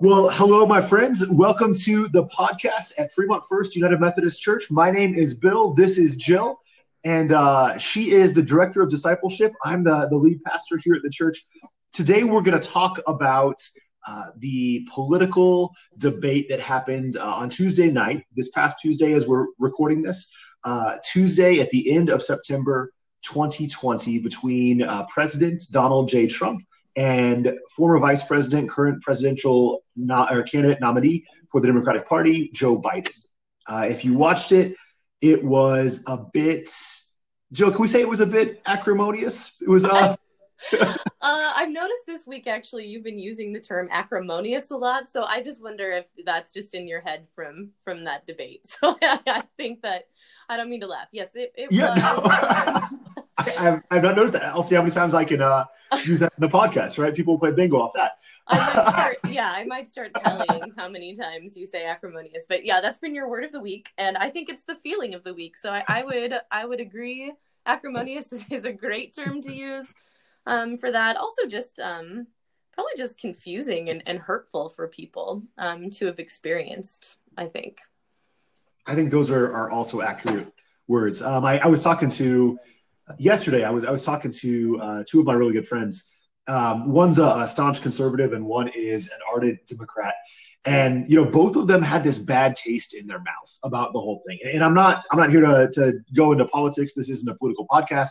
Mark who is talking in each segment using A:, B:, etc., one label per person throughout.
A: Well, hello, my friends. Welcome to the podcast at Fremont First United Methodist Church. My name is Bill. This is Jill, and uh, she is the director of discipleship. I'm the, the lead pastor here at the church. Today, we're going to talk about uh, the political debate that happened uh, on Tuesday night, this past Tuesday, as we're recording this, uh, Tuesday at the end of September 2020, between uh, President Donald J. Trump and former vice president, current presidential no, or candidate nominee for the Democratic Party, Jill Biden. Uh, if you watched it, it was a bit. Joe, can we say it was a bit acrimonious? It was. Uh,
B: uh, I've noticed this week actually you've been using the term acrimonious a lot, so I just wonder if that's just in your head from from that debate. So I think that I don't mean to laugh. Yes, it, it
A: yeah,
B: was.
A: No. I, have I've not noticed that. I'll see how many times I can uh, use that in the podcast. Right? People play bingo off that.
B: I start, yeah, I might start telling how many times you say acrimonious, but yeah, that's been your word of the week, and I think it's the feeling of the week. So I, I would I would agree. Acrimonious is, is, a great term to use um, for that. Also, just um, probably just confusing and, and hurtful for people um, to have experienced. I think.
A: I think those are, are also accurate words. Um, I, I was talking to yesterday I was I was talking to uh, two of my really good friends. Um, one's a, a, staunch conservative and one is an ardent Democrat. And you know, both of them had this bad taste in their mouth about the whole thing. And I'm not I'm not here to, to go into politics. This isn't a political podcast.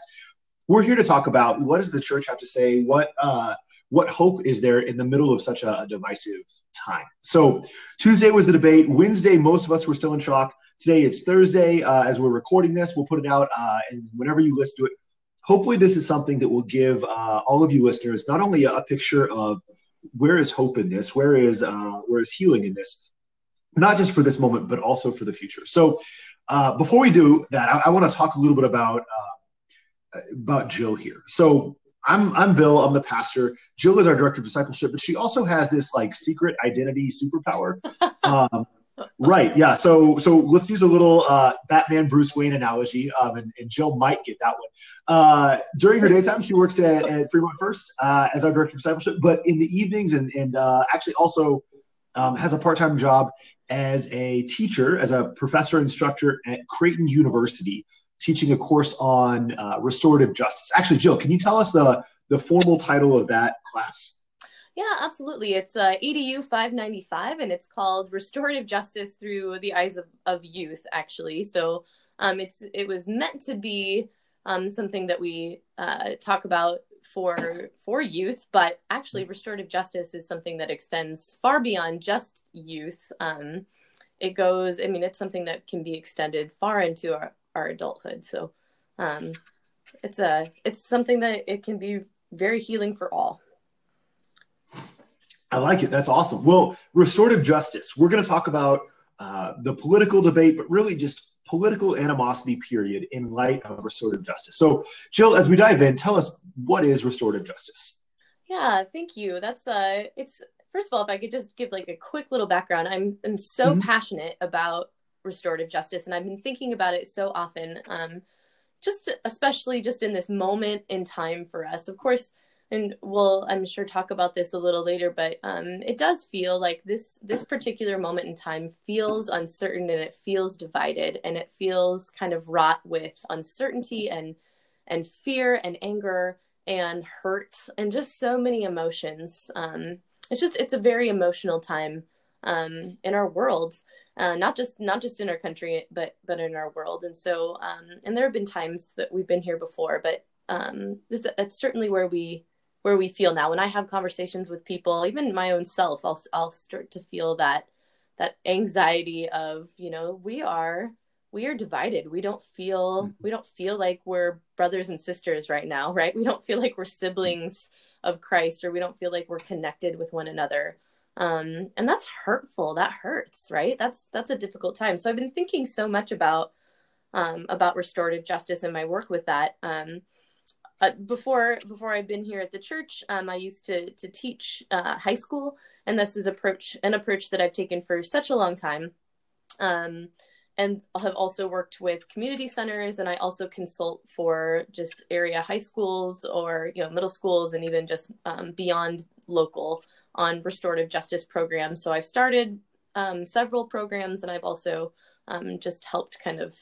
A: We're here to talk about what does the church have to say? What uh, what hope is there in the middle of such a, a divisive time? So Tuesday was the debate. Wednesday, most of us were still in shock. Today it's Thursday. Uh, as we're recording this, we'll put it out, uh, and whenever you listen to it, hopefully this is something that will give uh, all of you listeners not only a, a, picture of where is hope in this, where is uh, where is healing in this, not just for this moment, but also for the future. So uh, before we do that, I, I want to talk a little bit about uh, about Jill here. So I'm I'm Bill. I'm the pastor. Jill is our director of discipleship, but she also has this like secret identity superpower. Um, right. Yeah. So so let's use a little uh, Batman Bruce Wayne analogy, um, and, and, Jill might get that one. Uh, during her daytime, she works at, at Fremont First uh, as our director of discipleship, but in the evenings and and uh, actually also um, has a part time job as a teacher, as a professor instructor at Creighton University, teaching a course on uh, restorative justice. Actually, Jill, can you tell us the the formal title of that class?
B: Yeah, absolutely. It's uh, EDU 595, and it's called Restorative Justice Through the Eyes of, of Youth, actually. So um, it's it was meant to be um, something that we uh, talk about for for youth, but actually, restorative justice is something that extends far beyond just youth. Um, it goes, I mean, it's something that can be extended far into our, our adulthood. So um, it's a it's something that it can be very healing for all.
A: I like it. That's awesome. Well, restorative justice. We're going to talk about uh, the political debate, but really just political animosity period in light of restorative justice. So, Jill, as we dive in, tell us what is restorative justice.
B: Yeah, thank you. That's uh, it's first of all, if I could just give like a quick little background, I'm I'm so mm-hmm. passionate about restorative justice, and I've been thinking about it so often. Um, just especially just in this moment in time for us. Of course and we'll i'm sure talk about this a little later but um, it does feel like this this particular moment in time feels uncertain and it feels divided and it feels kind of wrought with uncertainty and and fear and anger and hurt and just so many emotions. Um, it's just it's a very emotional time um, in our world uh, not just not just in our country but but in our world. And so um, and there have been times that we've been here before but um, this, that's certainly where we where we feel now. When i have conversations with people even my own self i'll i'll start to feel that that anxiety of you know we are we are divided. We don't feel mm-hmm. we don't feel like we're brothers and sisters right now right? We don't feel like we're siblings of christ or we don't feel like we're connected with one another. Um, and that's hurtful. That hurts right? That's that's a difficult time. So i've been thinking so much about um, about restorative justice and my work with that. Um, uh, before before I've been here at the church, um, I used to to teach uh, high school, and this is approach an approach that I've taken for such a long time. Um, and have also worked with community centers, and I also consult for just area high schools or you know middle schools, and even just um, beyond local on restorative justice programs. So I've started um, several programs, and I've also um, just helped kind of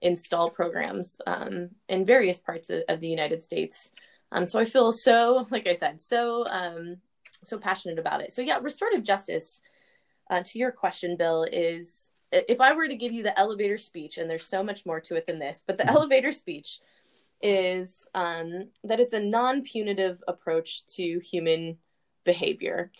B: install programs um, in various parts of, of the United States. Um, so I feel so, like I said, so um, so passionate about it. So yeah, restorative justice. Uh, to your question, Bill, is if I were to give you the elevator speech, and there's so much more to it than this, but the mm-hmm. elevator speech is um, that it's a non-punitive approach to human behavior.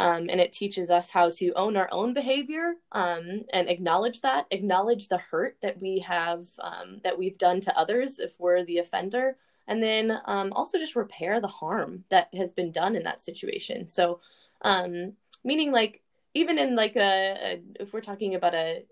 B: Um, and it teaches us how to own our own behavior um, and acknowledge that, acknowledge the hurt that we have, um, that we've done to others if we're the offender, and then um, also just repair the harm that has been done in that situation. So, um, meaning like even in like a, a if we're talking about a,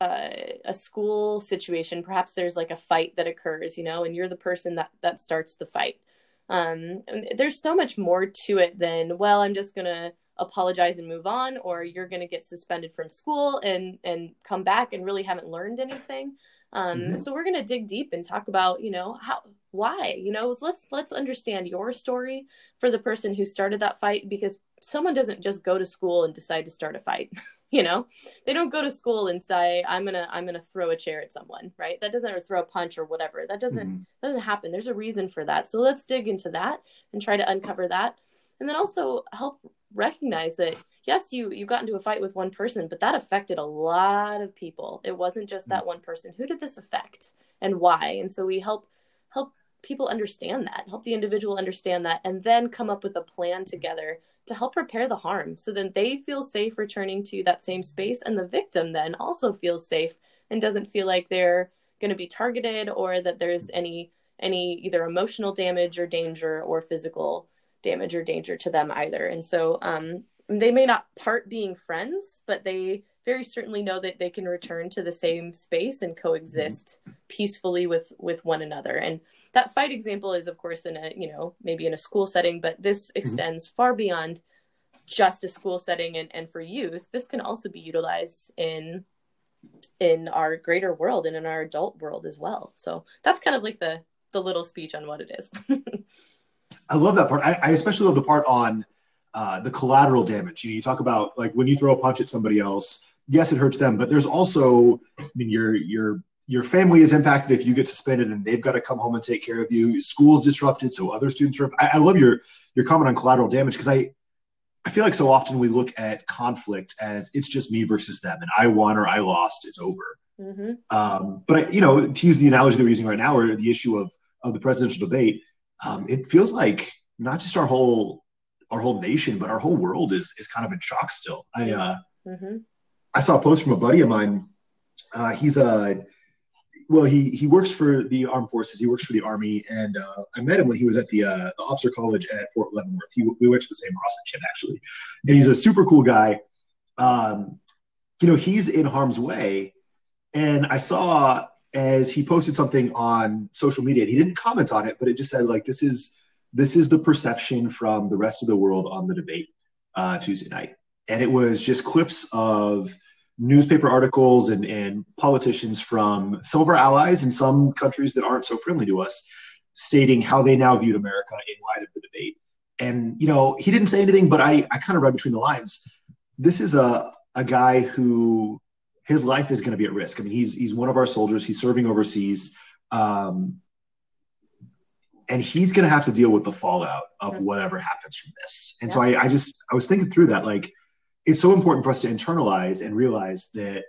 B: a a school situation, perhaps there's like a fight that occurs, you know, and you're the person that that starts the fight um, there's so much more to it than well i'm just gonna apologize and move on or you're gonna get suspended from school and and come back and really haven't learned anything um, mm-hmm. so we're gonna dig deep and talk about you know how why you know let's let's understand your story for the person who started that fight because someone doesn't just go to school and decide to start a fight you know? They don't go to school and say i'm gonna i'm gonna throw a chair at someone right? That doesn't or throw a punch or whatever. That doesn't mm-hmm. doesn't happen. There's a reason for that. So let's dig into that and try to uncover that. And then also help recognize that yes you you got into a fight with one person but that affected a lot of people. It wasn't just that mm-hmm. one person. Who did this affect and why? And so we help help people understand that help the individual understand that and then come up with a plan together to help repair the harm so then they feel safe returning to that same space and the victim then also feels safe and doesn't feel like they're going to be targeted or that there's any any either emotional damage or danger or physical damage or danger to them either. And so um, they may not part being friends but they very certainly know that they can return to the same space and coexist peacefully with with one another. And that fight example is of course in a you know maybe in a school setting but this mm-hmm. extends mm-hmm. far beyond just a school setting. And, and for youth this can also be utilized in in our greater world and in our adult world as well. So that's kind of like the the little speech on what it is.
A: I love that part. I, I, especially love the part on uh, the collateral damage. You know you talk about like when you throw a punch at somebody else yes it hurts them but there's also i mean you're you're your family is impacted if you get suspended and they've got to come home and take care of you. School's disrupted, so other students are. I, I love your your comment on collateral damage because I I feel like so often we look at conflict as it's just me versus them, and I won or I lost, it's over. Mm-hmm. Um, but you know, to use the analogy that we're using right now, or the issue of of the presidential debate, um, it feels like not just our whole our whole nation, but our whole world is is kind of in shock still. I uh, mm-hmm. I saw a post from a buddy of mine. Uh, he's a well, he he works for the armed forces. He works for the army, and uh, I met him when he was at the, uh, the officer college at Fort Leavenworth. He, we went to the same CrossFit gym actually, and he's a super cool guy. Um, you know, he's in harm's way, and I saw as he posted something on social media. And he didn't comment on it, but it just said like, "This is this is the perception from the rest of the world on the debate uh, Tuesday night," and it was just clips of newspaper articles and, and politicians from some of our allies and some countries that aren't so friendly to us stating how they now viewed America in light of the debate. And, you know, he didn't say anything, but I, I kind of read between the lines. This is a, a guy who his life is going to be at risk. I mean, he's, he's one of our soldiers. He's serving overseas. Um, and he's going to have to deal with the fallout of whatever happens from this. And yeah. so I, I just, I was thinking through that, like, it's so important for us to internalize and realize that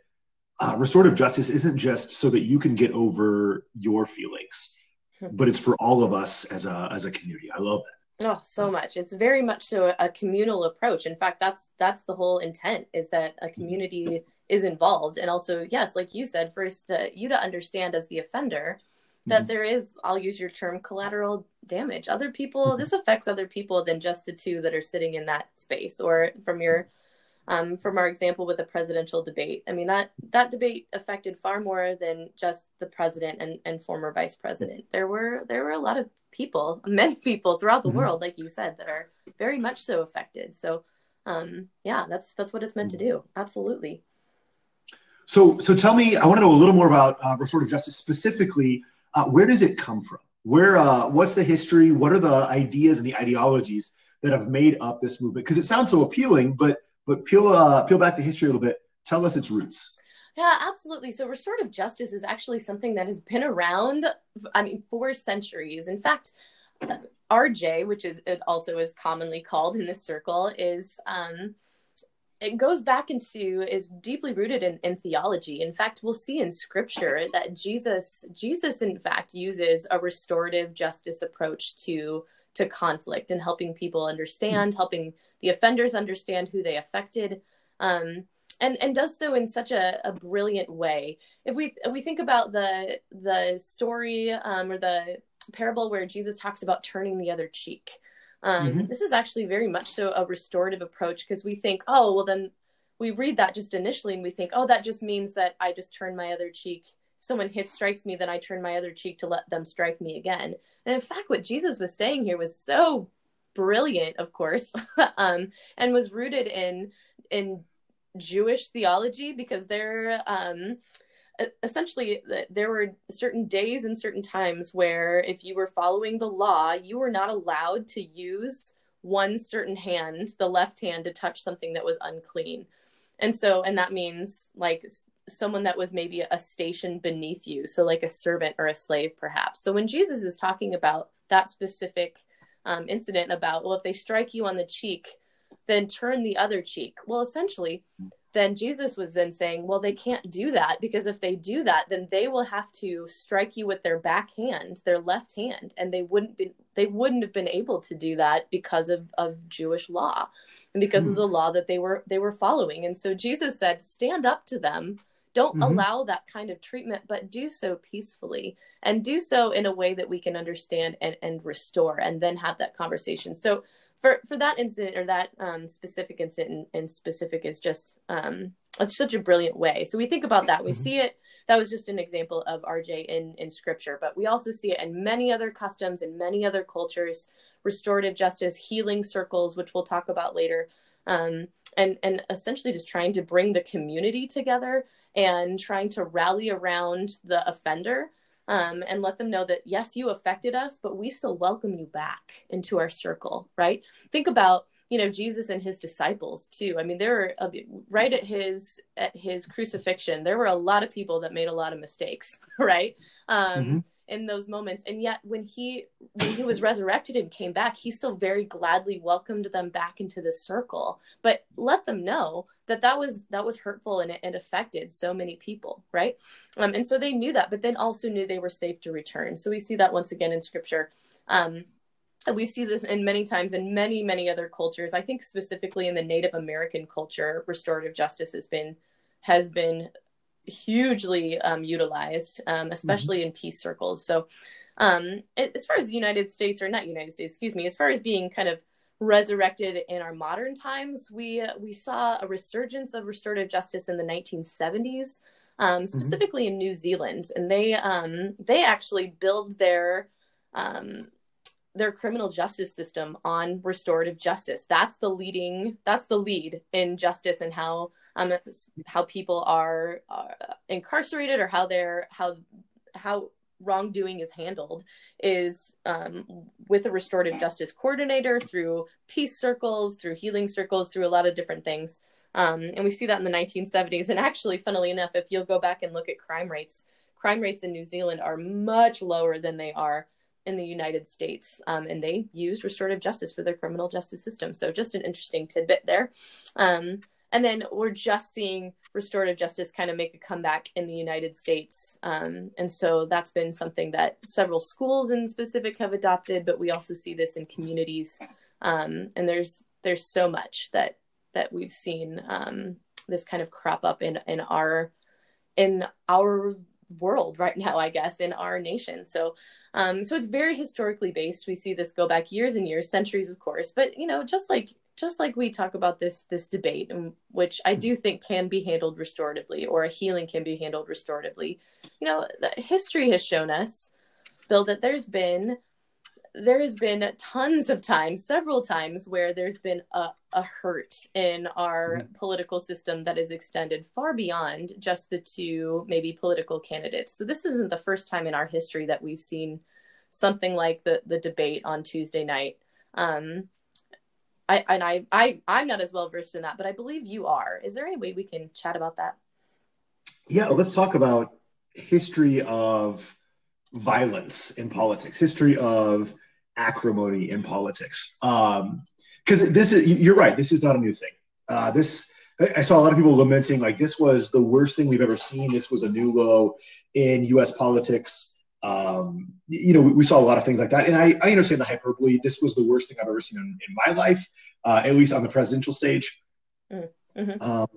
A: uh, restorative justice isn't just so that you can get over your feelings, hmm. but it's for all of us as a as a community. I love that.
B: Oh, so much. It's very much so a, communal approach. In fact, that's that's the whole intent is that a community is involved, and also yes, like you said, first uh, you to understand as the offender that mm-hmm. there is i'll use your term collateral damage other people mm-hmm. this affects other people than just the two that are sitting in that space or from your um, from our example with the presidential debate. I mean that that debate affected far more than just the president and, and former vice president. There were there were a lot of people, many people throughout the mm-hmm. world, like you said, that are very much so affected. So um, yeah, that's that's what it's meant to do. Absolutely.
A: So so tell me, I want to know a little more about uh, restorative justice specifically. Uh, where does it come from? Where uh, what's the history? What are the ideas and the ideologies that have made up this movement? Because it sounds so appealing, but but peel uh, peel back the history a little bit. Tell us its roots.
B: Yeah, absolutely. So restorative justice is actually something that has been around, I mean, for centuries. In fact, RJ, which is also is commonly called in this circle, is um, it goes back into is deeply rooted in, in theology. In fact, we'll see in scripture that Jesus Jesus in fact uses a restorative justice approach to to conflict and helping people understand, mm-hmm. helping the offenders understand who they affected. Um, and and does so in such a, a brilliant way. If we if we think about the the story um, or the parable where Jesus talks about turning the other cheek, um, mm-hmm. this is actually very much so a restorative approach because we think, oh well, then we read that just initially and we think, oh, that just means that I just turn my other cheek. Someone hits strikes me, then I turn my other cheek to let them strike me again. And in fact, what Jesus was saying here was so brilliant, of course, um, and was rooted in in Jewish theology because they're um, essentially there were certain days and certain times where if you were following the law, you were not allowed to use one certain hand, the left hand, to touch something that was unclean. And so, and that means like someone that was maybe a station beneath you, so like a servant or a slave, perhaps. So when Jesus is talking about that specific um, incident about, well, if they strike you on the cheek, then turn the other cheek. Well, essentially, then Jesus was then saying, well, they can't do that because if they do that, then they will have to strike you with their back hand, their left hand, and they wouldn't be they wouldn't have been able to do that because of, of Jewish law and because mm. of hmm. the law that they were they were following. And so Jesus said, stand up to them. Don't mm-hmm. allow that kind of treatment, but do so peacefully and do so in a way that we can understand and, and restore and then have that conversation. So for for that incident or that um, specific incident and specific is just um, it's such a brilliant way. So we think about that. We mm-hmm. see it. That was just an example of RJ in in scripture, but we also see it in many other customs in many other cultures. Restorative justice, healing circles, which we'll talk about later, um, and and essentially just trying to bring the community together and trying to rally around the offender um, and let them know that yes, you affected us, but we still welcome you back into our circle, right? Think about you know Jesus and his disciples too. I mean, there were a, right at his at his crucifixion, there were a lot of people that made a lot of mistakes, right? Um, mm-hmm in those moments. And yet when he when he was resurrected and came back he still very gladly welcomed them back into the circle. But let them know that that was that was hurtful and it, affected so many people right? Um, and so they knew that but then also knew they were safe to return. So we see that once again in scripture. Um, we see this in many times in many many other cultures. I think specifically in the native american culture restorative justice has been has been hugely um, utilized, um, especially mm-hmm. in peace circles. So, um, as far as the United States, or not United States, excuse me, as far as being kind of resurrected in our modern times, we we saw a resurgence of restorative justice in the 1970s, um, mm-hmm. specifically mm-hmm. in New Zealand, and they um, they actually build their um, their criminal justice system on restorative justice. That's the leading. That's the lead in justice and how um, how people are, are incarcerated or how they're how how wrongdoing is handled is um, with a restorative justice coordinator through peace circles, through healing circles, through a lot of different things. Um, and we see that in the 1970s. And actually, funnily enough, if you'll go back and look at crime rates, crime rates in New Zealand are much lower than they are in the United States. Um, and they use restorative justice for their criminal justice system. So, just an interesting tidbit there. And then we're just seeing restorative justice kind of make a comeback in the United States. Um, and so that's been something that several schools in specific have adopted, but we also see this in communities. Um, and there's there's so much that that we've seen um, this kind of crop up in in our in our world right now, I guess, in our nation. So um, so it's very historically based. We see this go back years and years, centuries, of course. But you know, just like just like we talk about this this debate which i do think can be handled restoratively or a healing can be handled restoratively you know history has shown us bill that there's been there has been tons of times several times where there's been a, a hurt in our mm-hmm. political system that is extended far beyond just the two maybe political candidates so this isn't the first time in our history that we've seen something like the the debate on tuesday night um, I and I, I I'm not as well versed in that, but I believe you are. Is there any way we can chat about that?
A: Yeah, let's talk about history of violence in politics, history of acrimony in politics. Because um, this is, you're right, this is not a new thing. Uh, this, I saw a lot of people lamenting like this was the worst thing we've ever seen. This was a new low in U.S. politics. Um, you know, we, we, saw a lot of things like that, and I, I, understand the hyperbole. This was the worst thing I've ever seen in, in my life, uh, at least on the presidential stage. Mm-hmm. Um,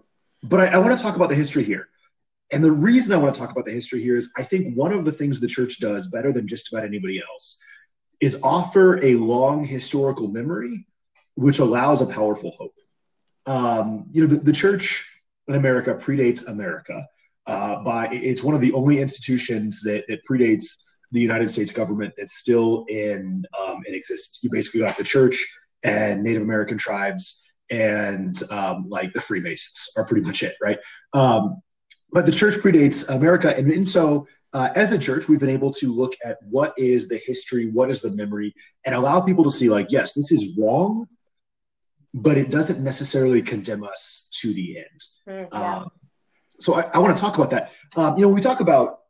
A: but I, I want to talk about the history here. And the reason I want to talk about the history here is I think one of the things the church does better than just about anybody else is offer a long historical memory, which allows a powerful hope. Um, you know, the, the, church in America predates America. Uh, by it's one of the only institutions that, that predates the United States government that's still in um, in existence. You basically got the church and Native American tribes and um, like the Freemasons are pretty much it, right? Um, but the church predates America, and, and so uh, as a church, we've been able to look at what is the history, what is the memory, and allow people to see, like, yes, this is wrong, but it doesn't necessarily condemn us to the end. Mm, yeah. um, so I, I want to talk about that. Um, you know, when we talk about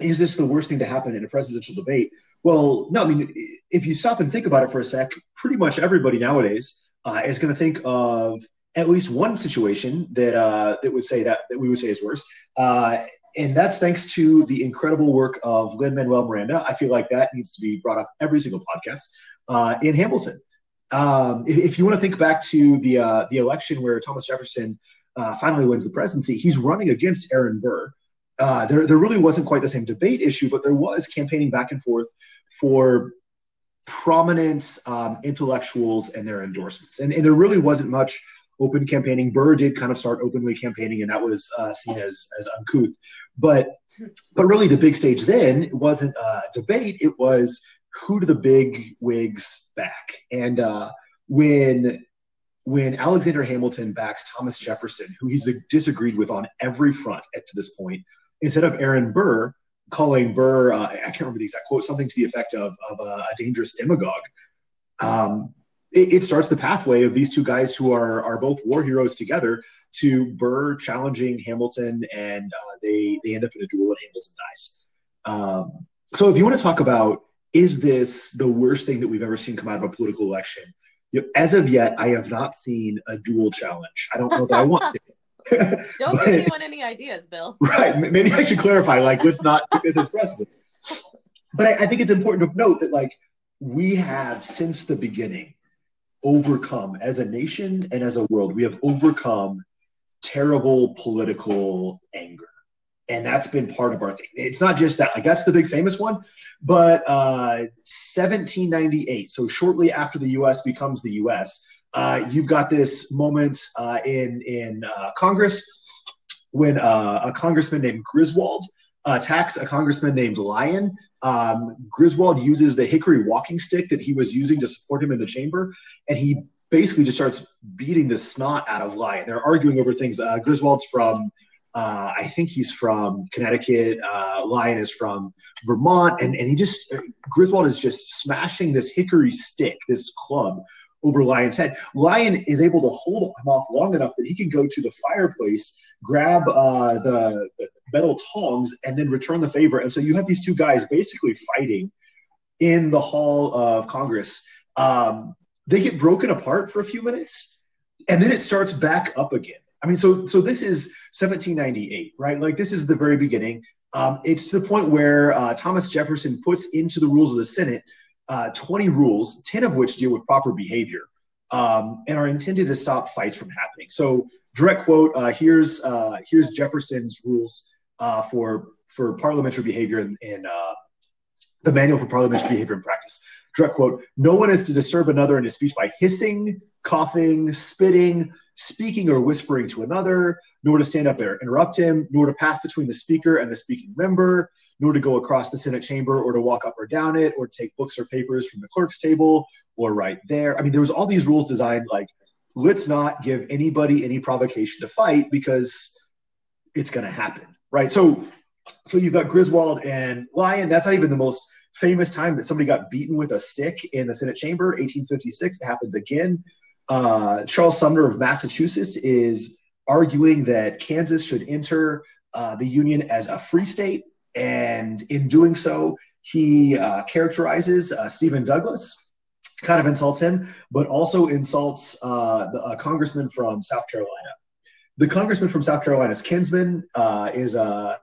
A: is this the worst thing to happen in a presidential debate? Well, no. I mean, if you stop and think about it for a sec, pretty much everybody nowadays uh, is going to think of at least one situation that uh, that would say that that we would say is worse. Uh, and that's thanks to the incredible work of Lin Manuel Miranda. I feel like that needs to be brought up every single podcast uh, in Hamilton. Um, if, if, you want to think back to the uh, the election where Thomas Jefferson uh, finally wins the presidency, he's running against Aaron Burr. Uh, there, there really wasn't quite the same debate issue, but there was campaigning back and forth for prominent um, intellectuals and their endorsements, and, and there really wasn't much open campaigning. Burr did kind of start openly campaigning, and that was uh, seen as as uncouth. But but really, the big stage then wasn't a debate; it was who do the big wigs back? And uh, when when Alexander Hamilton backs Thomas Jefferson, who he's disagreed with on every front at to this point, instead of Aaron Burr calling Burr, uh, I can't remember the exact quote, something to the effect of, of a, a dangerous demagogue. Um, it, it, starts the pathway of these two guys who are are both war heroes together to Burr challenging Hamilton, and uh, they they end up in a duel, and Hamilton dies. Um, so, if you want to talk about is this the worst thing that we've ever seen come out of a political election? As of yet, I have not seen a duel challenge. I don't know that I want
B: to. don't but, give anyone any ideas, Bill.
A: Right. Maybe I should clarify. Like, let's not put this as precedent. But I, I think it's important to note that, like, we have since the beginning overcome as a nation and as a world, we have overcome terrible political anger. And that's been part of our thing. It's not just that, like that's the big famous one, but uh, 1798, so shortly after the U.S. becomes the U.S., uh, you've got this moment uh, in in uh, Congress when uh, a congressman named Griswold attacks a congressman named Lyon um, Griswold uses the hickory walking stick that he was using to support him in the chamber, and he basically just starts beating the snot out of Lyon. They're arguing over things. Uh, Griswold's from, uh, I think he's from Connecticut. Uh, Lyon is from Vermont, and and he just Griswold is just smashing this hickory stick, this club, over Lyon's head. Lyon is able to hold him off long enough that he can go to the fireplace, grab uh, the, the, metal tongs, and then return the favor. And so you have these two guys basically fighting in the hall of Congress. Um, they get broken apart for a few minutes, and then it starts back up again. I mean, so so this is 1798, right? Like this is the very beginning. Um, it's to the point where uh, Thomas Jefferson puts into the rules of the Senate uh, 20 rules, 10 of which deal with proper behavior um, and are intended to stop fights from happening. So, direct quote: uh, "Here's uh, here's Jefferson's rules uh, for for parliamentary behavior in, in uh, the Manual for Parliamentary Behavior and Practice." Direct quote: "No one is to disturb another in his speech by hissing, coughing, spitting, speaking or whispering to another, nor to stand up there interrupt him, nor to pass between the speaker and the speaking member, nor to go across the Senate chamber or to walk up or down it, or take books or papers from the clerk's table or right there. I mean, there was all these rules designed like, let's not give anybody any provocation to fight because it's going to happen, right? So, so you've got Griswold and Lyon. That's not even the most famous time that somebody got beaten with a stick in the Senate chamber, 1856. It happens again uh, Charles Sumner of Massachusetts is arguing that Kansas should enter uh, the Union as a free state. And in doing so, he uh, characterizes uh, Stephen Douglas, kind of insults him, but also insults uh, the, a congressman from South Carolina. The congressman from South Carolina's kinsman uh, is a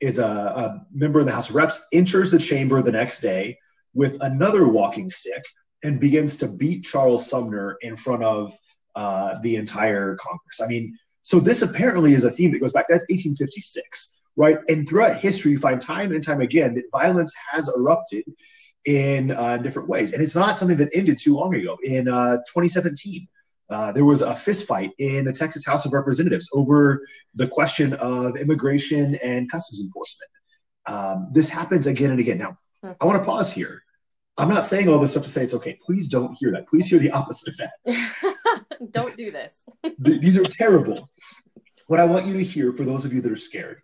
A: is a, a member in the House of Reps. Enters the chamber the next day with another walking stick and begins to beat Charles Sumner in front of uh, the entire Congress. I mean, so this apparently is a theme that goes back. That's 1856, right? And throughout history, you find time and time again that violence has erupted in uh, different ways, and it's not something that ended too long ago. In uh, 2017, uh, there was a fistfight in the Texas House of Representatives over the question of immigration and customs enforcement. Um, this happens again and again. Now, I want to pause here. I'm not saying all this stuff to say it's okay. Please don't hear that. Please hear the opposite of
B: that. don't do this.
A: These are terrible. What I want you to hear, for those of you that are scared,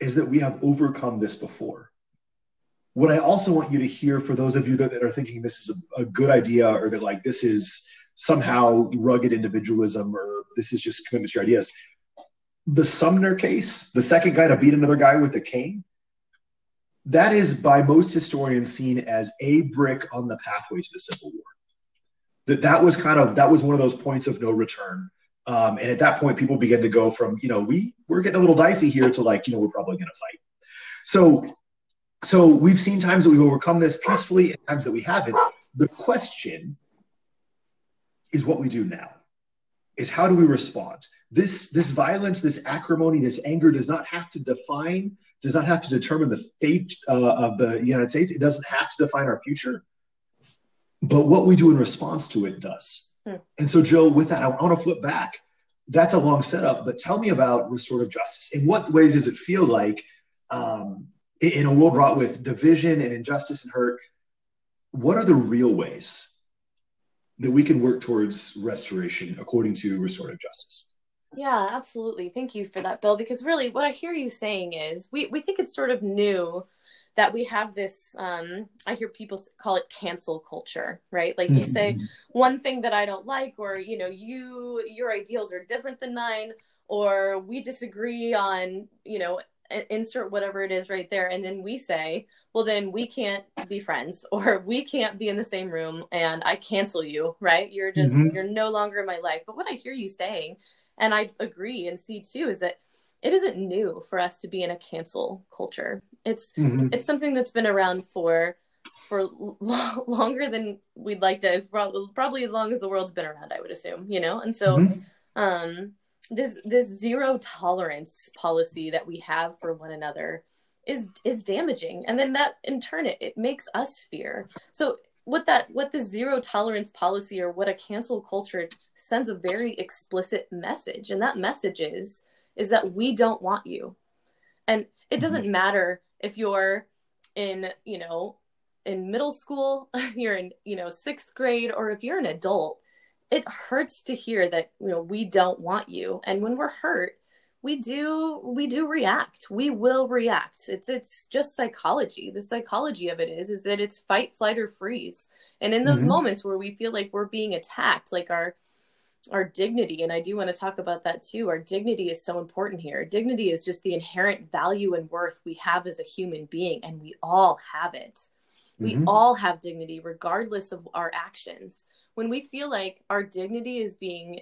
A: is that we have overcome this before. What I also want you to hear, for those of you that, that are thinking this is a, a good idea or that like this is somehow rugged individualism or this is just commitment to your ideas. The Sumner case, the second guy to beat another guy with a cane, that is by most historians seen as a brick on the pathway to the Civil War. That that was kind of that was one of those points of no return. Um, and at that point, people began to go from you know we we're getting a little dicey here to like you know we're probably going to fight. So so we've seen times that we've overcome this peacefully and times that we haven't. The question is what we do now is how do we respond this this violence this acrimony this anger does not have to define does not have to determine the fate uh, of the united states it doesn't have to define our future but what we do in response to it does hmm. and so jill with that i want to flip back that's a long setup but tell me about restorative justice in what ways does it feel like um, in a world wrought with division and injustice and hurt what are the real ways that we can work towards restoration according to restorative justice.
B: Yeah, absolutely. Thank you for that, Bill. Because really, what I hear you saying is we, we think it's sort of new that we have this um, i hear people call it cancel culture right like you say mm-hmm. one thing that i don't like or you know you your ideals are different than mine or we disagree on you know insert whatever it is right there and then we say well then we can't be friends or we can't be in the same room and i cancel you right you're just mm-hmm. you're no longer in my life but what i hear you saying and i agree and see too is that it isn't new for us to be in a cancel culture it's mm-hmm. it's something that's been around for for lo- longer than we'd like to probably, probably as long as the world's been around i would assume you know and so mm-hmm. um this this zero tolerance policy that we have for one another is is damaging and then that in turn it, it makes us fear so what that what the zero tolerance policy or what a cancel culture sends a very explicit message and that message is is that we don't want you and it doesn't mm-hmm. matter if you're in you know in middle school you're in you know sixth grade or if you're an adult it hurts to hear that you know we don't want you and when we're hurt we do we do react. We will react. It's it's just psychology. The psychology of it is is that it's fight flight or freeze. And in those mm-hmm. moments where we feel like we're being attacked like our our dignity and i do want to talk about that too our dignity is so important here. Dignity is just the inherent value and worth we have as a human being and we all have it. We mm-hmm. all have dignity regardless of our actions. When we feel like our dignity is being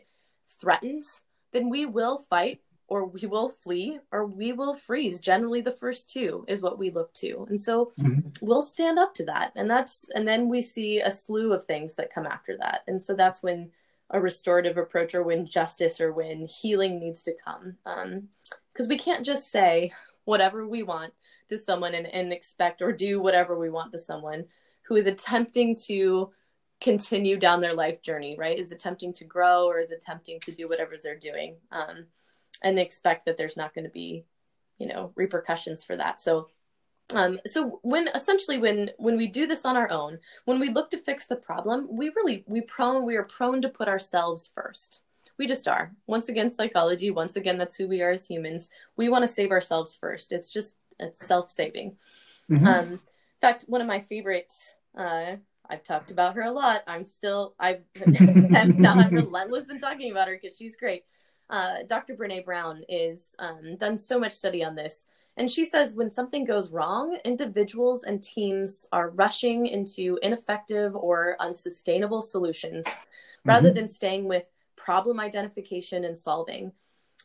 B: threatened, then we will fight or we will flee or we will freeze. Generally, the first two is what we look to. And so mm-hmm. we'll stand up to that. And that's, and then we see a slew of things that come after that. And so that's when a restorative approach or when justice or when healing needs to come. Because um, we can't just say whatever we want to someone and, and expect or do whatever we want to someone who is attempting to continue down their life journey, right? Is attempting to grow or is attempting to do whatever they're doing, um, and expect that there's not going to be, you know, repercussions for that. So, um, so when essentially when when we do this on our own, when we look to fix the problem, we really we prone we are prone to put ourselves first. We just are. Once again, psychology. Once again, that's who we are as humans. We want to save ourselves first. It's just it's self saving. Mm-hmm. Um, in fact, one of my favorite uh, I've talked about her a lot. I'm still I am not relentless in talking about her because she's great. Uh, Dr. Brene Brown is um, done so much study on this, and she says when something goes wrong, individuals and teams are rushing into ineffective or unsustainable solutions mm-hmm. rather than staying with problem identification and solving.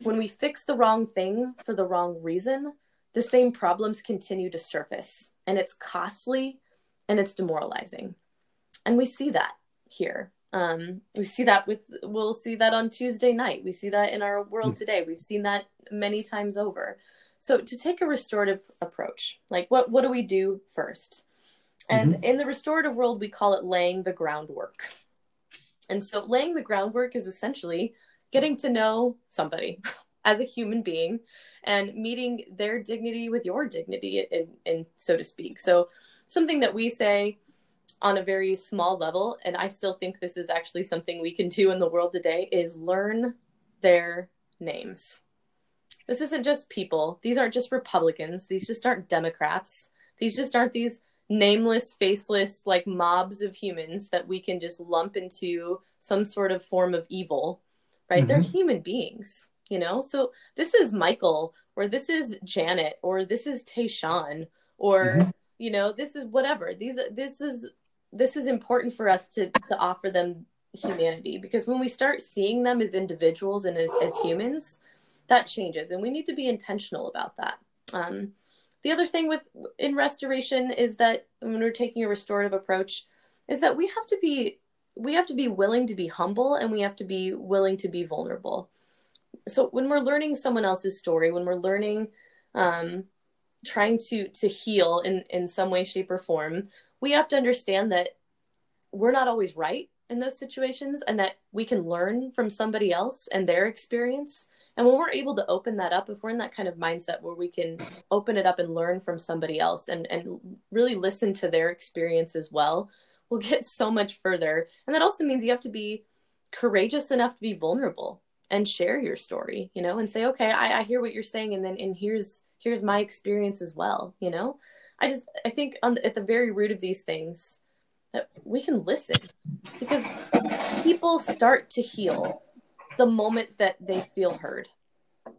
B: When we fix the wrong thing for the wrong reason, the same problems continue to surface, and it's costly and it's demoralizing. And we see that here. Um, we see that with, we'll see that on Tuesday night. We see that in our world hmm. today. We've seen that many times over. So to take a restorative approach, like what, what do we do first? And mm-hmm. in the restorative world, we call it laying the groundwork. And so laying the groundwork is essentially getting to know somebody as a human being and meeting their dignity with your dignity, in, in so to speak. So something that we say on a very small level, and I still think this is actually something we can do in the world today, is learn their names. This isn't just people. These aren't just Republicans. These just aren't Democrats. These just aren't these nameless, faceless, like mobs of humans that we can just lump into some sort of form of evil, right? Mm-hmm. They're human beings, you know? So this is Michael, or this is Janet, or this is Tayshawn, or, mm-hmm. you know, this is whatever. These, this is, this is important for us to, to offer them humanity because when we start seeing them as individuals and as, as humans, that changes. And we need to be intentional about that. Um, the other thing with in restoration is that when we're taking a restorative approach is that we have to be we have to be willing to be humble and we have to be willing to be vulnerable so when we're learning someone else's story when we're learning um, trying to to heal in in some way shape or form we have to understand that we're not always right in those situations and that we can learn from somebody else and their experience and when we're able to open that up, if we're in that kind of mindset where we can open it up and learn from somebody else and, and really listen to their experience as well, we'll get so much further. And that also means you have to be courageous enough to be vulnerable and share your story, you know, and say, okay, I, I hear what you're saying. And then, and here's, here's my experience as well. You know, I just, I think on the, at the very root of these things that we can listen because people start to heal the moment that they feel heard.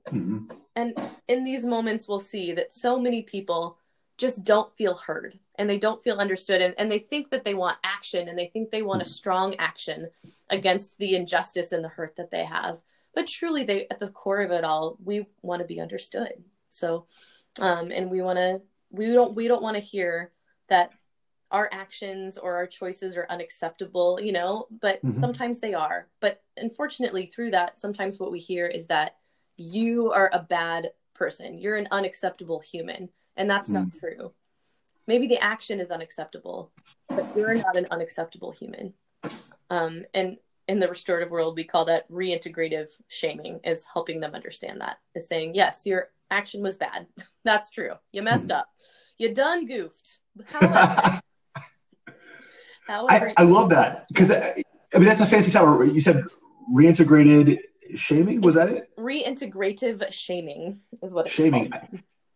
B: Mm-hmm. And in these moments, we'll see that so many people just don't feel heard and they don't feel understood and, and they think that they want action and they think they want a strong action against the injustice and the hurt that they have but truly they at the core of it all we want to be understood so um and we want to we don't we don't want to hear that our actions or our choices are unacceptable, you know, but mm-hmm. sometimes they are. But unfortunately, through that, sometimes what we hear is that you are a bad person, you're an unacceptable human. And that's mm. not true. Maybe the action is unacceptable, but you're not an unacceptable human. Um, and in the restorative world, we call that reintegrative shaming, is helping them understand that, is saying, yes, your action was bad. that's true. You messed mm. up. You done goofed. However,
A: I, I love that because I, I, mean that's a fancy title. You said reintegrated shaming. Was that it?
B: Reintegrative shaming is what it's
A: shaming.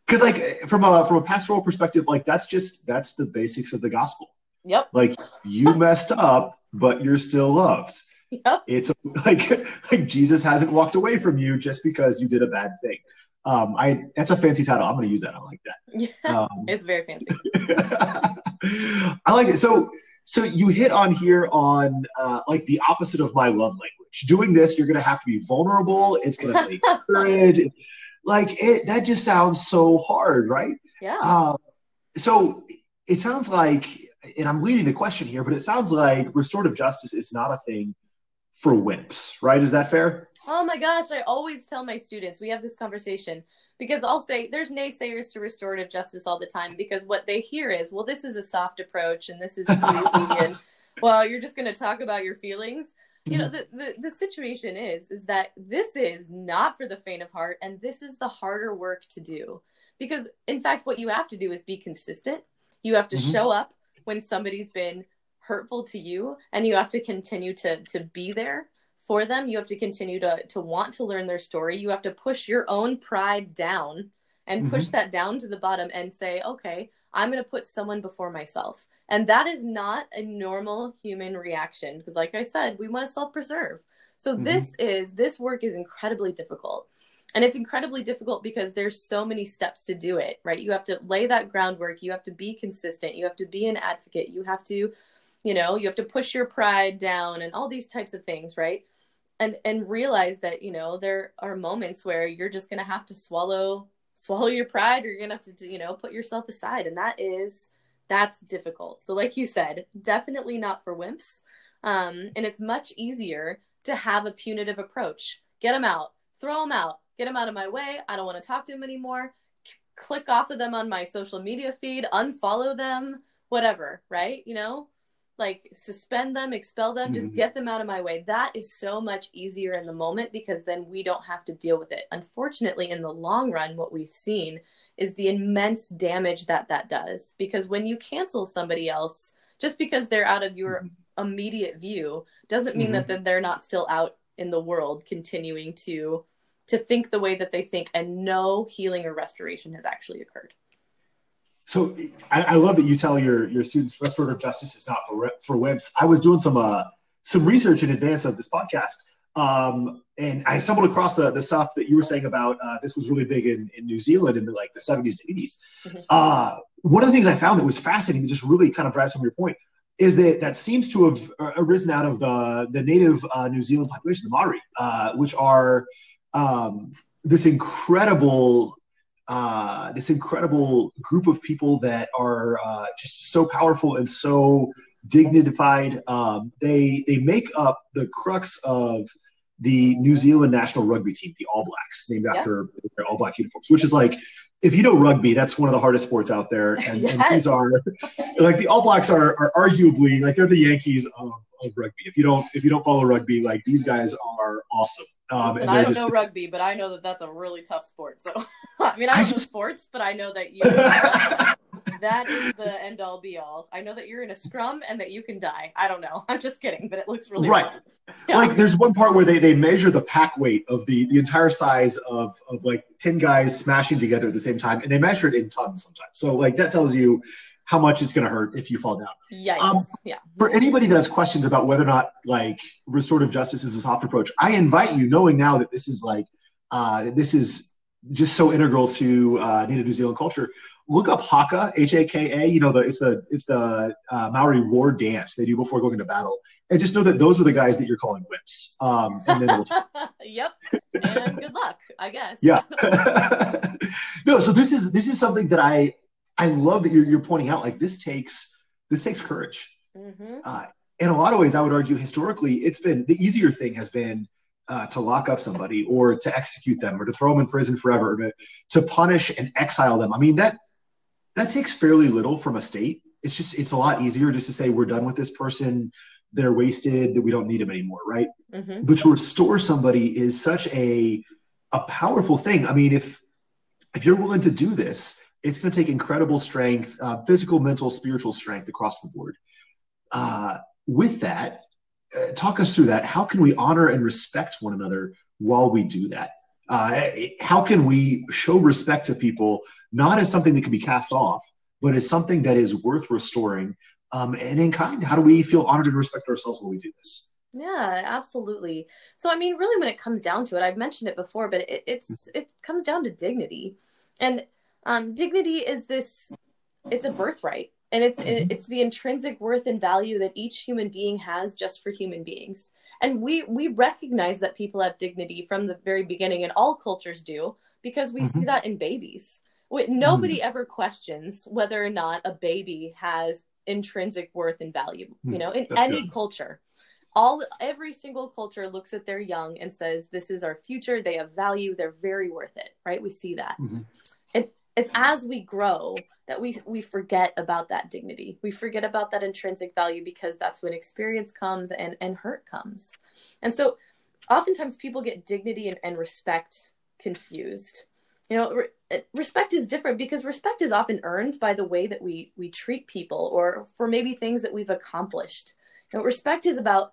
A: Because like from a from a pastoral perspective, like that's just that's the basics of the gospel.
B: Yep.
A: Like you messed up, but you're still loved.
B: Yep.
A: It's like like Jesus hasn't walked away from you just because you did a bad thing. Um, I that's a fancy title. I'm going to use that. I like that.
B: Yeah, um, it's very fancy.
A: I like it. So so you hit on here on uh, like the opposite of my love language. Doing this, you're going to have to be vulnerable. It's going to take courage. Like it, that just sounds so hard, right?
B: Yeah. Uh,
A: so it sounds like, and I'm leading the question here, but it sounds like restorative justice is not a thing for wimps, right? Is that fair?
B: Oh my gosh, I always tell my students, we have this conversation because I'll say there's naysayers to restorative justice all the time because what they hear is, well, this is a soft approach and this is and well, you're just going to talk about your feelings. You know, the, the, the situation is, is that this is not for the faint of heart and this is the harder work to do because in fact, what you have to do is be consistent. You have to mm-hmm. show up when somebody's been hurtful to you and you have to continue to, to be there for them you have to continue to to want to learn their story you have to push your own pride down and push mm-hmm. that down to the bottom and say, okay, I'm going to put someone before myself. And that is not a normal human reaction because, like I said, we want to self preserve. So, mm-hmm. this is, this work is incredibly difficult. And it's incredibly difficult because there's so many steps to do it, right? You have to lay that groundwork. You have to be consistent. You have to be an advocate. You have to, you know, you have to push your pride down and all these types of things, right? And and realize that, you know, there are moments where you're just to have to swallow swallow your pride or you're gonna have to you know put yourself aside and that is that's difficult. So like you said definitely not for wimps um, and it's much easier to have a punitive approach. Get them out. Throw them out. Get them out of my way. I don't want to talk to them anymore. C- click off of them on my social media feed. Unfollow them. Whatever right? You know like suspend them, expel them, just mm-hmm. get them out of my way. That is so much easier in the moment because then we don't have to deal with it. Unfortunately, in the long run, what we've seen is the immense damage that that does. Because when you cancel somebody else, just because they're out of your mm-hmm. immediate view, doesn't mean mm-hmm. that they're not still out in the world continuing to to think the way that they think and no healing or restoration has actually occurred.
A: So I, I, love that you tell your your students restorative justice is not for for wimps. I was doing some uh, some research in advance of this podcast, um, and I stumbled across the the stuff that you were saying about uh, this was really big in, in New Zealand in the like the 70s and 80s. Mm-hmm. Uh, one of the things I found that was fascinating, just really kind of drives home your point, is that that seems to have arisen out of the the native uh, New Zealand population, the Maori, uh, which are um, this incredible uh, this incredible group of people that are uh, just so powerful and so dignified. Um, they they make up the crux of the New Zealand national rugby team, the All Blacks, named after their All Black uniforms, which is like if you know rugby, that's one of the hardest sports out there. And, yes. and these are like the All Blacks are, are arguably like they're the Yankees of, of rugby. If you don't if you don't follow rugby, like these guys are awesome.
B: Um, and, I don't just, know rugby, but I know that that's a really tough sport. So I mean, I don't I just, know sports, but I know that you. that is the end all be all. I know that you're in a scrum and that you can die. I don't know. I'm just kidding, but it looks really
A: right. Yeah. Like there's one part where they, they measure the pack weight of the the entire size of of like ten guys smashing together at the same time, and they measure it in tons sometimes. So like that tells you how much it's going to hurt if you fall down.
B: Yikes. Um, yeah.
A: For anybody that has questions about whether or not like restorative justice is a soft approach, I invite you, knowing now that this is like uh, this is just so integral to uh, Native New Zealand culture. Look up Haka, H A K A. You know, the it's the it's the uh, Maori war dance they do before going into battle, and just know that those are the guys that you're calling whips. Um, and then
B: yep. And good luck, I guess.
A: Yeah. no, so this is this is something that I I love that you're, you're pointing out like this takes this takes courage. Mm-hmm. Uh, in a lot of ways, I would argue historically, it's been the easier thing has been uh, to lock up somebody or to execute them or to throw them in prison forever, to, to punish and exile them. I mean that that takes fairly little from a state. It's just it's a lot easier just to say we're done with this person. They're wasted. That we don't need them anymore, right? Mm-hmm. But to restore somebody is such a a powerful thing. I mean, if if you're willing to do this, it's going to take incredible strength, uh, physical, mental, spiritual strength across the board. Uh, with that, uh, talk us through that. How can we honor and respect one another while we do that? Uh, how can we show respect to people not as something that can be cast off, but as something that is worth restoring um, and in kind? How do we feel honored and respect ourselves when we do this?
B: Yeah, absolutely. So, I mean, really, when it comes down to it, I've mentioned it before, but it, it's it comes down to dignity, and um, dignity is this it's a birthright and it's mm-hmm. it's the intrinsic worth and value that each human being has just for human beings and we we recognize that people have dignity from the very beginning and all cultures do because we mm-hmm. see that in babies nobody mm-hmm. ever questions whether or not a baby has intrinsic worth and value you mm, know in That's any good. culture all every single culture looks at their young and says this is our future they have value they're very worth it right we see that mm-hmm. and it's mm-hmm. as we grow that we we forget about that dignity. We forget about that intrinsic value because that's when experience comes and and hurt comes. And so oftentimes people get dignity and, and respect confused. You know re- eh, respect is different because respect is often earned by the way that we we treat people or for maybe things that we've accomplished. You know respect is about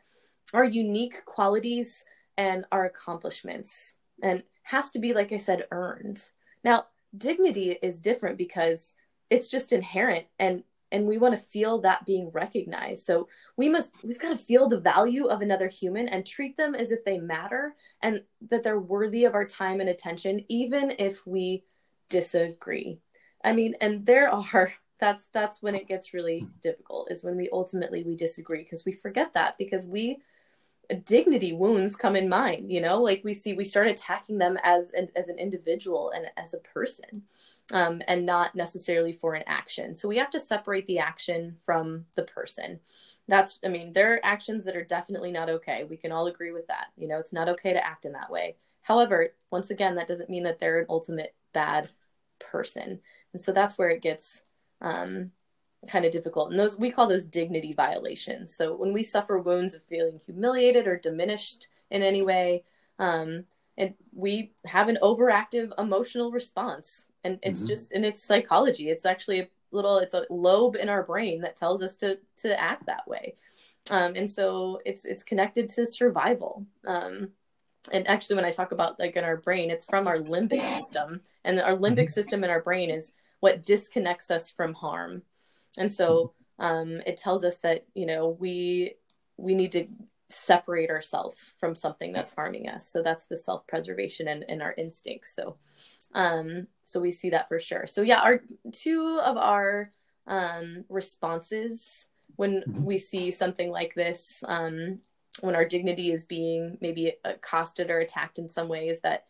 B: our unique qualities and our accomplishments and has to be like i said earned. Now dignity is different because it's just inherent and and we want to feel that being recognized. So we must we've got to feel the value of another human and treat them as if they matter and that they're worthy of our time and attention even if we disagree. I mean and there are that's that's when it gets really difficult is when we ultimately we disagree because we forget that because we dignity wounds come in mind you know? Like we see we start attacking them as an, as an individual and as a person um, and not necessarily for an action. So we have to separate the action from the person. That's i mean there are actions that are definitely not okay. We can all agree with that. You know it's not okay to act in that way. However once again that doesn't mean that they're an ultimate bad person. And so that's where it gets um, kind of difficult. And those we call those dignity violations. So when we suffer wounds of feeling humiliated or diminished in any way, um, and we have an overactive emotional response, and it's mm-hmm. just and it's psychology. It's actually a little it's a lobe in our brain that tells us to to act that way. Um, and so it's it's connected to survival. Um, and actually, when I talk about like in our brain, it's from our limbic system, and our limbic mm-hmm. system in our brain is what disconnects us from harm and so um, it tells us that you know we we need to separate ourselves from something that's harming us. So that's the self-preservation and, and our instincts. So um so we see that for sure. So yeah our two of our um responses when mm-hmm. we see something like this um when our dignity is being maybe accosted or attacked in some ways that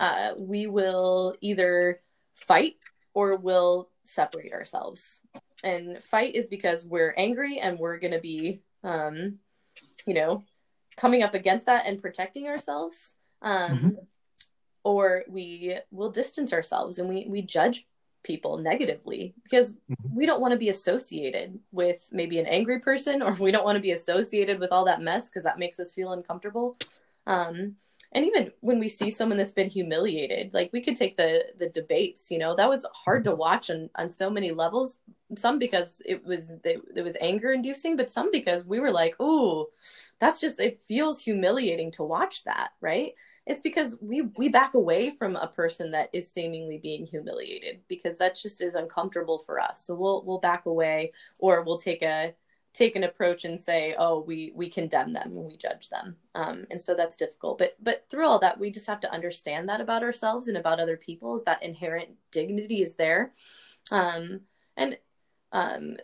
B: uh, we will either fight or will separate ourselves and fight is because we're angry and we're going to be um you know coming up against that and protecting ourselves um mm-hmm. or we will distance ourselves and we we judge people negatively because mm-hmm. we don't want to be associated with maybe an angry person or we don't want to be associated with all that mess because that makes us feel uncomfortable um and even when we see someone that's been humiliated like we could take the the debates you know? That was hard to watch on on so many levels. Some because it was it, it was anger inducing but some because we were like oh that's just it feels humiliating to watch that right? It's because we we back away from a person that is seemingly being humiliated because that just is uncomfortable for us. So we'll we'll back away or we'll take a take an approach and say oh we we condemn them and we judge them. Um, and so that's difficult. But but through all that we just have to understand that about ourselves and about other people is that inherent dignity is there. Um, and um,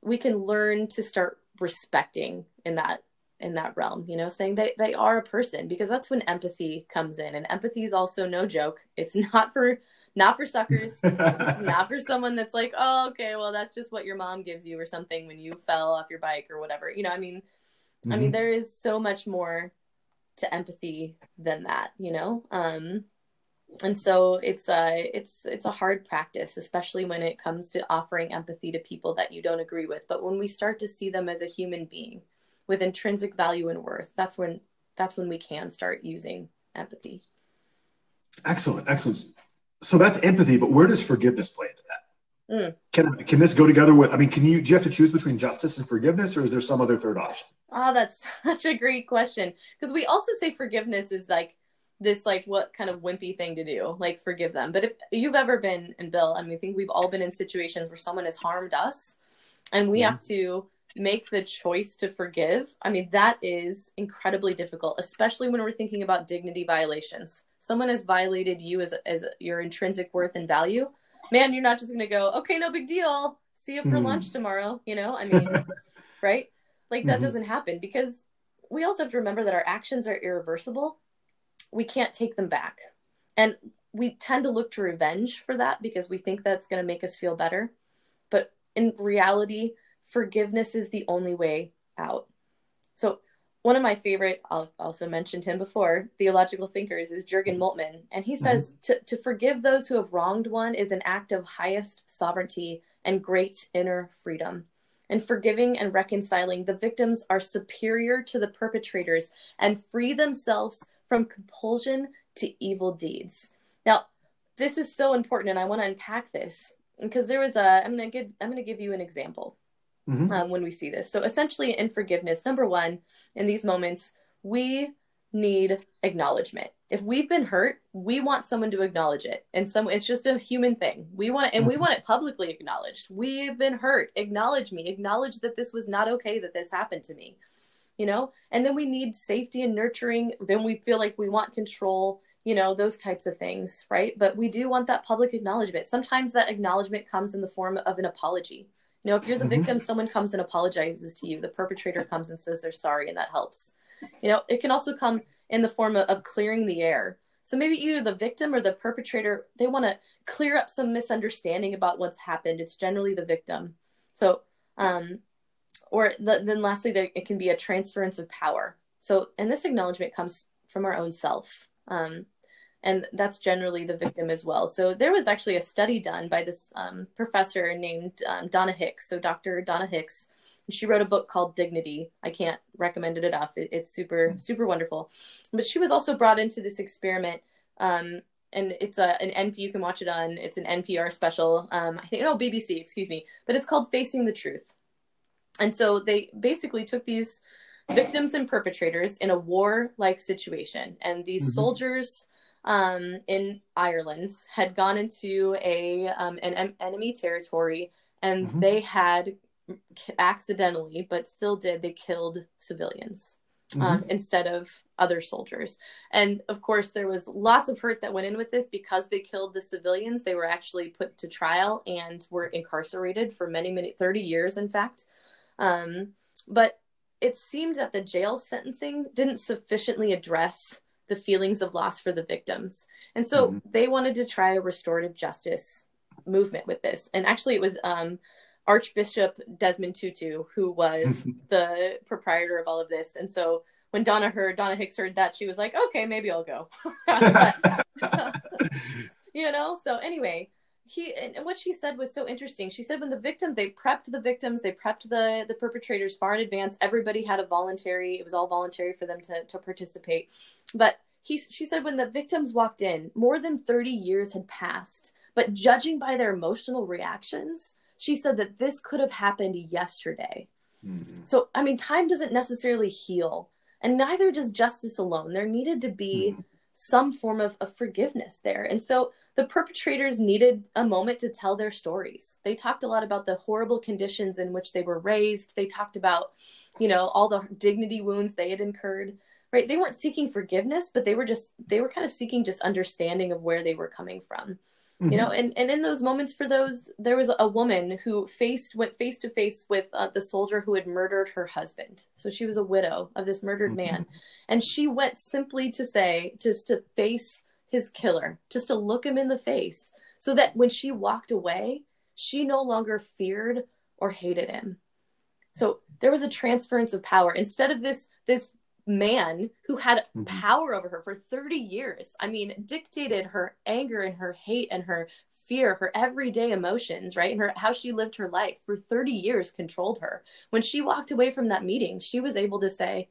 B: we can learn to start respecting in that in that realm you know saying they, they are a person because that's when empathy comes in. And empathy is also no joke. It's not for not for suckers. it's not for someone that's like, oh, okay, well, that's just what your mom gives you or something when you fell off your bike or whatever. You know, I mean, mm-hmm. I mean, mm-hmm. there is so much more to empathy than that, you know. Um, and so it's a it's it's a hard practice, especially when it comes to offering empathy to people that you don't agree with. But when we start to see them as a human being with intrinsic value and worth, that's when that's when we can start using empathy.
A: Excellent, excellent so that's empathy, but where does forgiveness play into that? Mm. Can can this go together with? I mean, can you do you have to choose between justice and forgiveness, or is there some other third option?
B: Oh, that's such a great question because we also say forgiveness is like this like what kind of wimpy thing to do, like forgive them. But if you've ever been, and Bill, I mean, I think we've all been in situations where someone has harmed us, and we have to make the choice to forgive. I mean, that is incredibly difficult, especially when we're thinking about dignity violations someone has violated you as as your intrinsic worth and value, man, you're not just gonna go, okay, no big deal. See you for mm. lunch tomorrow. You know, I mean, right? Like that mm-hmm. doesn't happen because we also have to remember that our actions are irreversible. We can't take them back. And we tend to look to revenge for that because we think that's going to make us feel better. But in reality, forgiveness is the only way out. So one of my favorite, I'll also mentioned him before, theological thinkers is Jurgen Moltmann. And he says mm-hmm. to, to forgive those who have wronged one is an act of highest sovereignty and great inner freedom. And forgiving and reconciling the victims are superior to the perpetrators and free themselves from compulsion to evil deeds. Now, this is so important, and I want to unpack this because there was a. I'm gonna give. I'm gonna give you an example mm-hmm. um, when we see this. So essentially, in forgiveness, number one, in these moments, we need acknowledgement. If we've been hurt, we want someone to acknowledge it. And some it's just a human thing. We want and we want it publicly acknowledged. We've been hurt. Acknowledge me. Acknowledge that this was not okay that this happened to me. You know? And then we need safety and nurturing. Then we feel like we want control, you know, those types of things, right? But we do want that public acknowledgement. Sometimes that acknowledgement comes in the form of an apology. You know, if you're the mm-hmm. victim, someone comes and apologizes to you. The perpetrator comes and says they're sorry, and that helps. You know, it can also come in the form of, of clearing the air. So maybe either the victim or the perpetrator, they want to clear up some misunderstanding about what's happened. It's generally the victim. So, um, or the, then lastly, there, it can be a transference of power. So, and this acknowledgement comes from our own self. Um, and that's generally the victim as well. So there was actually a study done by this um, professor named um, Donna Hicks. So Dr. Donna Hicks, she wrote a book called Dignity. I can't recommend it enough. It, it's super mm. super wonderful. But she was also brought into this experiment. Um, and it's a an NP. You can watch it on. It's an NPR special. Um, I think no BBC. Excuse me. But it's called Facing the Truth. And so they basically took these victims and perpetrators in a war like situation, and these mm-hmm. soldiers um, in Ireland had gone into a um, an enemy territory, and mm-hmm. they had accidentally, but still did, they killed civilians. Mm-hmm. Um, instead of other soldiers. And of course, there was lots of hurt that went in with this because they killed the civilians. They were actually put to trial and were incarcerated for many, many, 30 years, in fact. Um, but it seemed that the jail sentencing didn't sufficiently address the feelings of loss for the victims. And so mm-hmm. they wanted to try a restorative justice movement with this. And actually, it was um, Archbishop Desmond Tutu, who was the proprietor of all of this. And so when Donna heard, Donna Hicks heard that, she was like, okay, maybe I'll go. you know? So anyway, he and what she said was so interesting. She said when the victim, they prepped the victims, they prepped the the perpetrators far in advance. Everybody had a voluntary, it was all voluntary for them to to participate. But he she said when the victims walked in, more than 30 years had passed. But judging by their emotional reactions, she said that this could have happened yesterday. Mm-hmm. So, I mean, time doesn't necessarily heal, and neither does justice alone. There needed to be mm-hmm. some form of, of forgiveness there. And so the perpetrators needed a moment to tell their stories. They talked a lot about the horrible conditions in which they were raised. They talked about, you know, all the dignity wounds they had incurred. Right? They weren't seeking forgiveness, but they were just they were kind of seeking just understanding of where they were coming from mm-hmm. you know and, and in those moments for those there was a woman who faced went face to face with uh, the soldier who had murdered her husband so she was a widow of this murdered mm-hmm. man and she went simply to say just to face his killer just to look him in the face so that when she walked away she no longer feared or hated him so there was a transference of power instead of this this man who had mm-hmm. power over her for 30 years. I mean, dictated her anger and her hate and her fear, her everyday emotions, right? And her how she lived her life for 30 years controlled her. When she walked away from that meeting, she was able to say,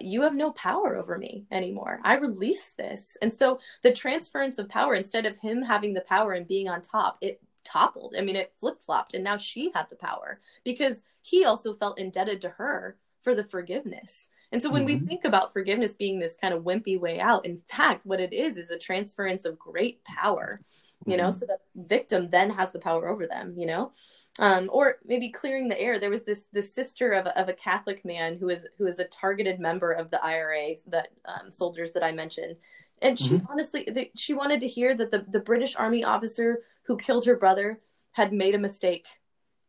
B: you have no power over me anymore. I release this. And so the transference of power, instead of him having the power and being on top, it toppled. I mean, it flip flopped. And now she had the power because he also felt indebted to her for the forgiveness. And so when mm-hmm. we think about forgiveness being this kind of wimpy way out, in fact, what it is is a transference of great power, you mm-hmm. know, so the victim then has the power over them, you know. Um, or maybe clearing the air. There was this this sister of a, of a Catholic man who is who is a targeted member of the IRA, that um, soldiers that I mentioned, and she mm-hmm. honestly the, she wanted to hear that the the British Army officer who killed her brother had made a mistake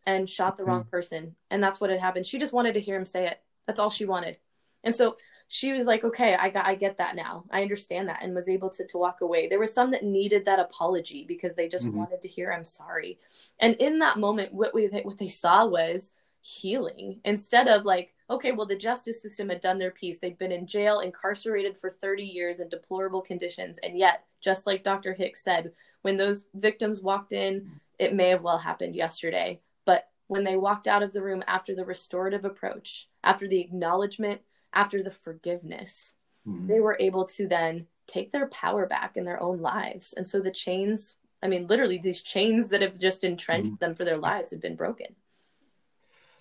B: and shot the wrong mm-hmm. person, and that's what had happened. She just wanted to hear him say it. That's all she wanted. And so she was like, okay, I got, I get that now. I understand that and was able to, to walk away. There were some that needed that apology because they just mm-hmm. wanted to hear, I'm sorry. And in that moment, what we, what they saw was healing instead of like, okay, well, the justice system had done their piece. They'd been in jail, incarcerated for 30 years in deplorable conditions. And yet, just like Dr. Hicks said, when those victims walked in, it may have well happened yesterday. But when they walked out of the room after the restorative approach, after the acknowledgement after the forgiveness, mm-hmm. they were able to then take their power back in their own lives. And so the chains, I mean, literally, these chains that have just entrenched mm-hmm. them for their lives have been broken.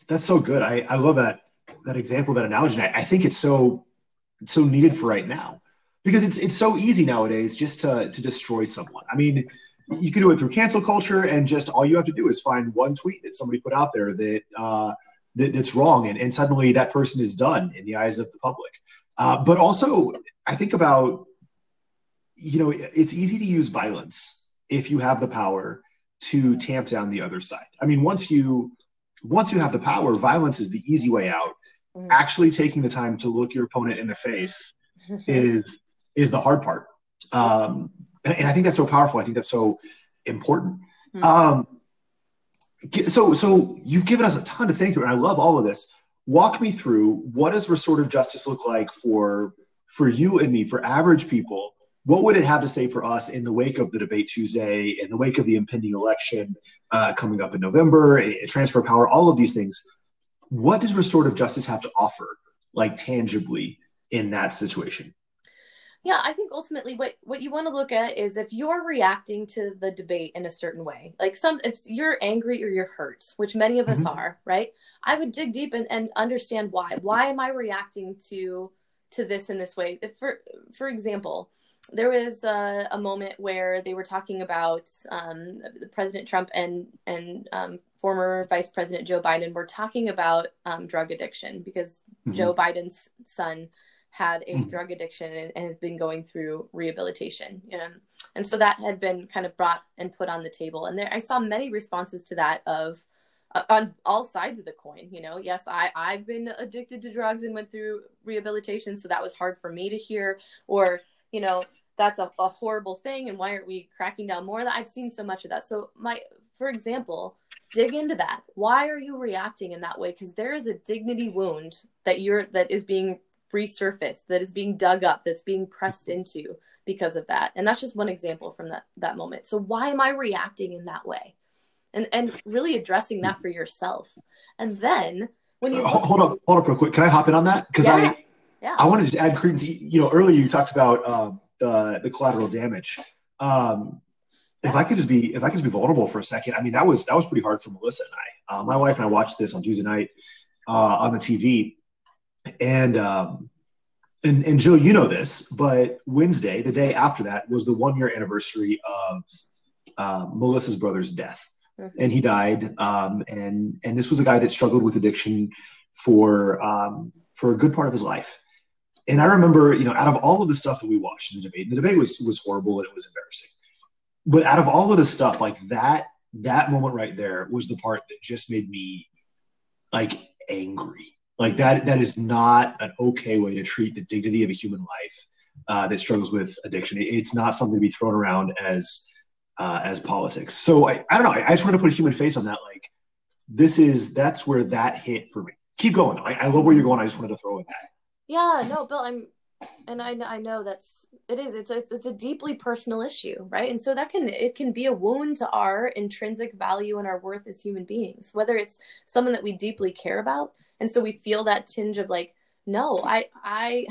A: That's so good. I, I love that that example, that analogy. I, I think it's so it's so needed for right now because it's it's so easy nowadays just to to destroy someone. I mean, you can do it through cancel culture, and just all you have to do is find one tweet that somebody put out there that uh, that, that's wrong, and, and suddenly that person is done in the eyes of the public. Uh, but also, I think about you know it's easy to use violence if you have the power to tamp down the other side. I mean, once you once you have the power, violence is the easy way out. Mm-hmm. Actually, taking the time to look your opponent in the face is is the hard part. Um, and, and, I think that's so powerful. I think that's so important. Mm-hmm. Um, so, so you've given us a ton to think through, and I love all of this. Walk me through what does restorative justice look like for for you and me, for average people? What would it have to say for us in the wake of the debate Tuesday, in the wake of the impending election uh, coming up in November, a transfer power, all of these things? What does restorative justice have to offer, like tangibly, in that situation?
B: Yeah i think ultimately what what you want to look at is if you're reacting to the debate in a certain way like some if you're angry or you're hurt which many of mm-hmm. us are right i would dig deep and, and understand why why am i reacting to to this in this way if for for example there was a, a, moment where they were talking about um, President Trump and and um, former Vice President Joe Biden were talking about um, drug addiction because mm-hmm. Joe Biden's son had a mm. drug addiction and, and, has been going through rehabilitation. Know? And so that had been kind of brought and put on the table. And there, I saw many responses to that of uh, on all sides of the coin. You know, yes, I, I've been addicted to drugs and went through rehabilitation. So that was hard for me to hear. Or, you know, that's a, a horrible thing. And why aren't we cracking down more? I've seen so much of that. So my, for example, dig into that. Why are you reacting in that way? Because there is a dignity wound that you're that is being resurfaced, that is being dug up, that's being pressed into because of that. And that's just one example from that that moment. So why am I reacting in that way? And and really addressing that for yourself. And then when you
A: hold up, hold up real quick. Can I hop in on that? Because yeah. I yeah. I wanted to add credence. You know, earlier you talked about um, the the collateral damage. Um, if I could just be if I could just be vulnerable for a second, I mean that was that was pretty hard for Melissa and I. Uh, my wife and I watched this on Tuesday night uh, on the TV, and um, and and Joe, you know this, but Wednesday, the day after that, was the one year anniversary of uh, Melissa's brother's death, mm-hmm. and he died. Um, and and this was a guy that struggled with addiction for um, for a good part of his life. And I remember, you know, out of all of the stuff that we watched in the debate, and the debate was was horrible and it was embarrassing. But out of all of the stuff, like that that moment right there was the part that just made me like angry like that, that is not an okay way to treat the dignity of a human life uh, that struggles with addiction. It's not something to be thrown around as uh, as politics. So I, I don't know. I, I, just want to put a human face on that. Like this is that's where that hit for me. Keep going. I, I love where you're going. I just wanted to throw in that.
B: Yeah, no, Bill, I'm, and I I know that's it is. It's a it's a deeply personal issue, right? And so that can it can be a wound to our intrinsic value and our worth as human beings, whether it's someone that we deeply care about and so we feel that tinge of like no i i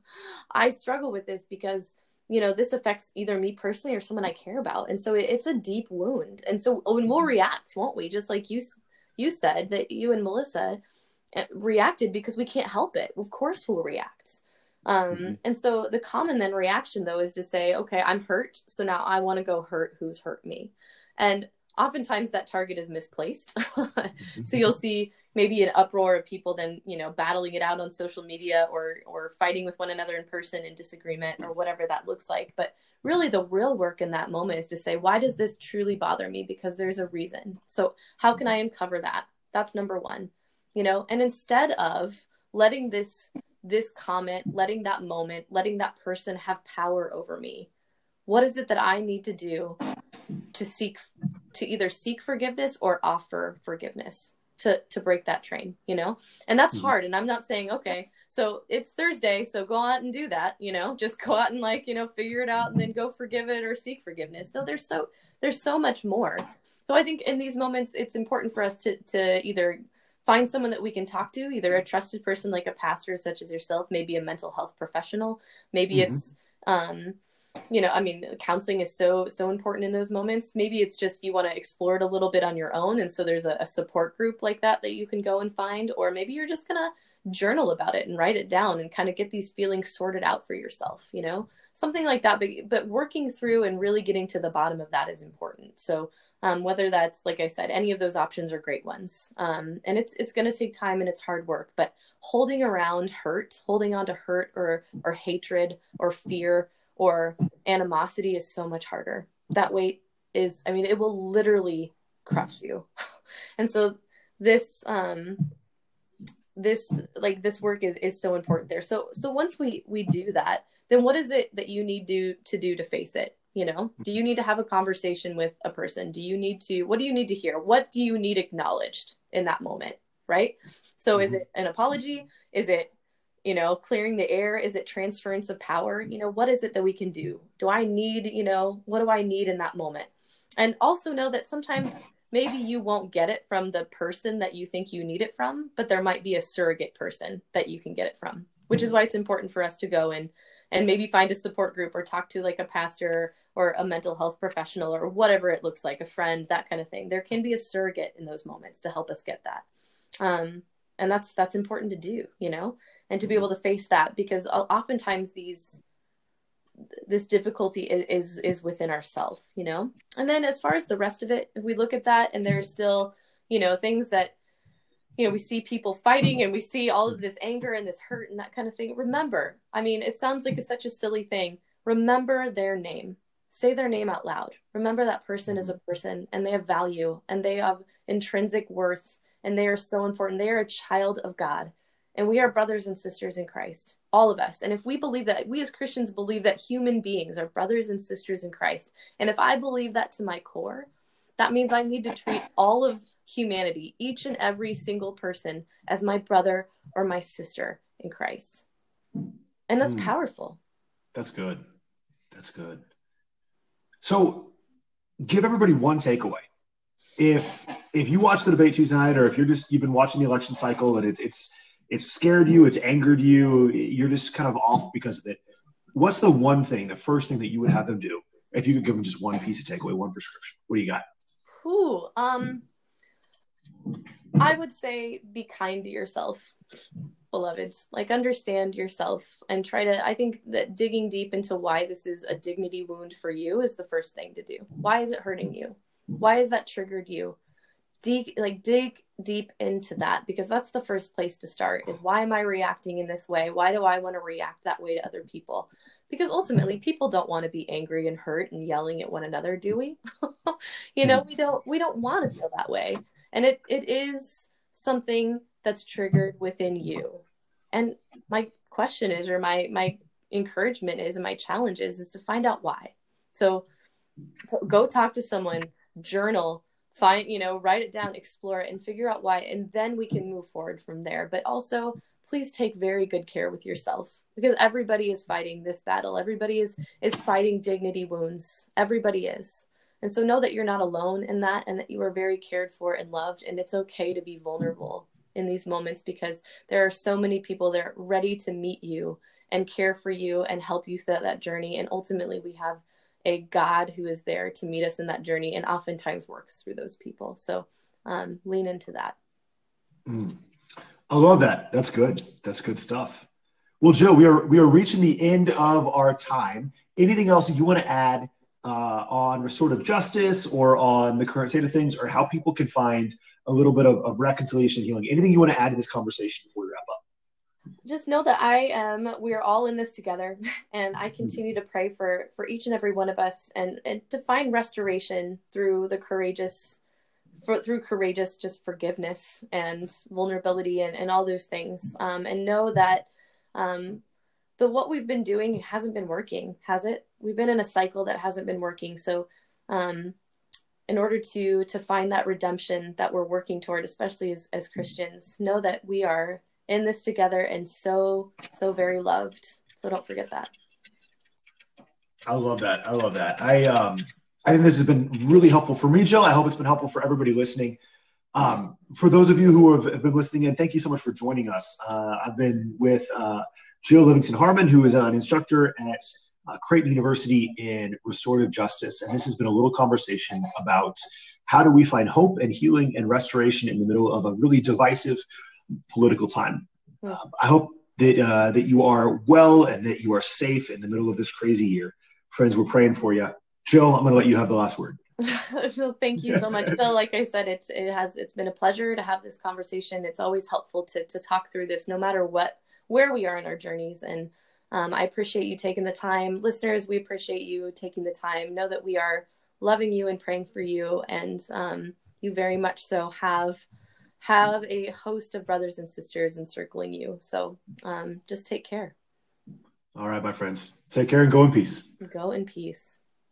B: i struggle with this because you know this affects either me personally or someone i care about. And so it, it's a deep wound. And so when we'll mm-hmm. react won't we? Just like you you said that you and melissa eh, reacted because we can't help it. Of course we'll react. Um, mm-hmm. and so the common then reaction though is to say okay i'm hurt so now i want to go hurt who's hurt me. And oftentimes that target is misplaced. So you'll see maybe an uproar of people then you know battling it out on social media or or fighting with one another in person in disagreement or whatever that looks like. But really the real work in that moment is to say why does this truly bother me? Because there's a reason. So how can i uncover that? That's number one you know? And instead of letting this this comment letting that moment letting that person have power over me what is it that i need to do to seek to either seek forgiveness or offer forgiveness to to break that train you know and that's mm-hmm. hard and i'm not saying okay so it's thursday so go out and do that you know just go out and like you know figure it out and then go forgive it or seek forgiveness no there's so there's so much more so i think in these moments it's important for us to to either find someone that we can talk to either a trusted person like a pastor such as yourself maybe a mental health professional maybe mm-hmm. it's um you know i mean counseling is so so important in those moments maybe it's just you want to explore it a little bit on your own and so there's a, a, support group like that that you can go and find or maybe you're just gonna journal about it and write it down and kind of get these feelings sorted out for yourself, you know? Something like that. But, but working through and really getting to the bottom of that is important. So, um, whether that's, like I said, any of those options are great ones. Um, and it's, it's going to take time and it's hard work, but holding around hurt, holding on to hurt or, or hatred or fear or animosity is so much harder. That weight is, I mean, it will literally crush you. and so this, um, this like this work is is so important there so so once we we do that then what is it that you need to to do to face it you know do you need to have a conversation with a person do you need to what do you need to hear what do you need acknowledged in that moment right so is mm-hmm. it an apology is it you know clearing the air is it transference of power? You know what is it that we can do? Do i need you know what do i need in that moment? And also know that sometimes maybe you won't get it from the person that you think you need it from, but there might be a surrogate person that you can get it from, which is why it's important for us to go and and maybe find a support group or talk to like a pastor or a mental health professional or whatever it looks like, a friend, that kind of thing. There can be a surrogate in those moments to help us get that. Um, and that's that's important to do, you know, and to be mm-hmm. able to face that because oftentimes these this difficulty is, is within ourself you know? And then as far as the rest of it if we look at that and there's mm-hmm. still you know things that you know we see people fighting and we see all of mm-hmm. this anger and this hurt and that kind of thing remember i mean it sounds like it's such a silly thing. Remember their name. Say their name out loud. Remember that person is a person and they have value and they have intrinsic worth and they are so important. They are a child of god and we are brothers and sisters in Christ, all of us. And if we believe that, we as Christians believe that human beings are brothers and sisters in Christ. And if I believe that to my core, that means I need to treat all of humanity, each and every single person, as my brother or my sister in Christ. And that's mm. powerful.
A: That's good. That's good. So give everybody one takeaway. If if you watch the debate Tuesday night, or if you're just you've been watching the election cycle and it's it's it's scared you, it's angered you, you're just kind of off because of it. What's the one thing, the first thing that you would have them do if you could give them just one piece of takeaway, one prescription? What do you got?
B: Ooh, um, I would say be kind to yourself, beloveds. Like understand yourself and try to. I think that digging deep into why this is a dignity wound for you is the first thing to do. Why is it hurting you? Why has that triggered you? Dig like dig deep into that because that's the first place to start is why am i reacting in this way? Why do i want to react that way to other people? Because ultimately people don't want to be angry and hurt and yelling at one another do we? You know we don't we don't want to feel that way. And it it is something that's triggered within you. And my question is or my my encouragement is and my challenge is is to find out why. So go talk to someone journal find you know write it down explore it and figure out why and then we can move forward from there. But also please take very good care with yourself because everybody is fighting this battle. Everybody is is fighting dignity wounds. Everybody is. And so know that you're not alone in that and that you are very cared for and loved and it's okay to be vulnerable in these moments because there are so many people that are ready to meet you and care for you and help you through that journey. And ultimately we have a God who is there to meet us in that journey and oftentimes works through those people. So um, lean into that.
A: Mm. I love that. That's good. That's good stuff. Well, Jill, we are we are reaching the end of our time. Anything else you want to add uh, on restorative justice or on the current state of things, or how people can find a little bit of, of reconciliation and healing? Anything you want to add to this conversation before?
B: Just know that I am we are all in this together and I continue to pray for for each and every one of us and, and to find restoration through the courageous for, through courageous just forgiveness and vulnerability and, and all those things um, and know that um, the what we've been doing hasn't been working has it? We've been in a cycle that hasn't been working so um, in order to to find that redemption that we're working toward especially as, as christians know that we are in this together and so so very loved. So don't forget that.
A: I love that. I love that. I um i think this has been really helpful for me jill i hope it's been helpful for everybody listening. Um, for those of you who have, have, been listening in thank you so much for joining us. Uh, i've been with uh, jill livingston harmon who is an instructor at uh, creighton university in restorative justice. And this has been a little conversation about how do we find hope and healing and restoration in the middle of a really divisive political time. Um, I hope that uh, that you are well and that you are safe in the middle of this crazy year. Friends, we're praying for you. Jill, I'm going to let you have the last word.
B: well, thank you so much, Bill. Like I said, it's it has it's been a pleasure to have this conversation. It's always helpful to to talk through this, no matter what where we are in our journeys. And um, I appreciate you taking the time, listeners. We appreciate you taking the time. Know that we are loving you and praying for you, and um, you very much so have have a host of brothers and sisters encircling you. So um, just take care.
A: All right, my friends. Take care and go in peace.
B: Go in peace.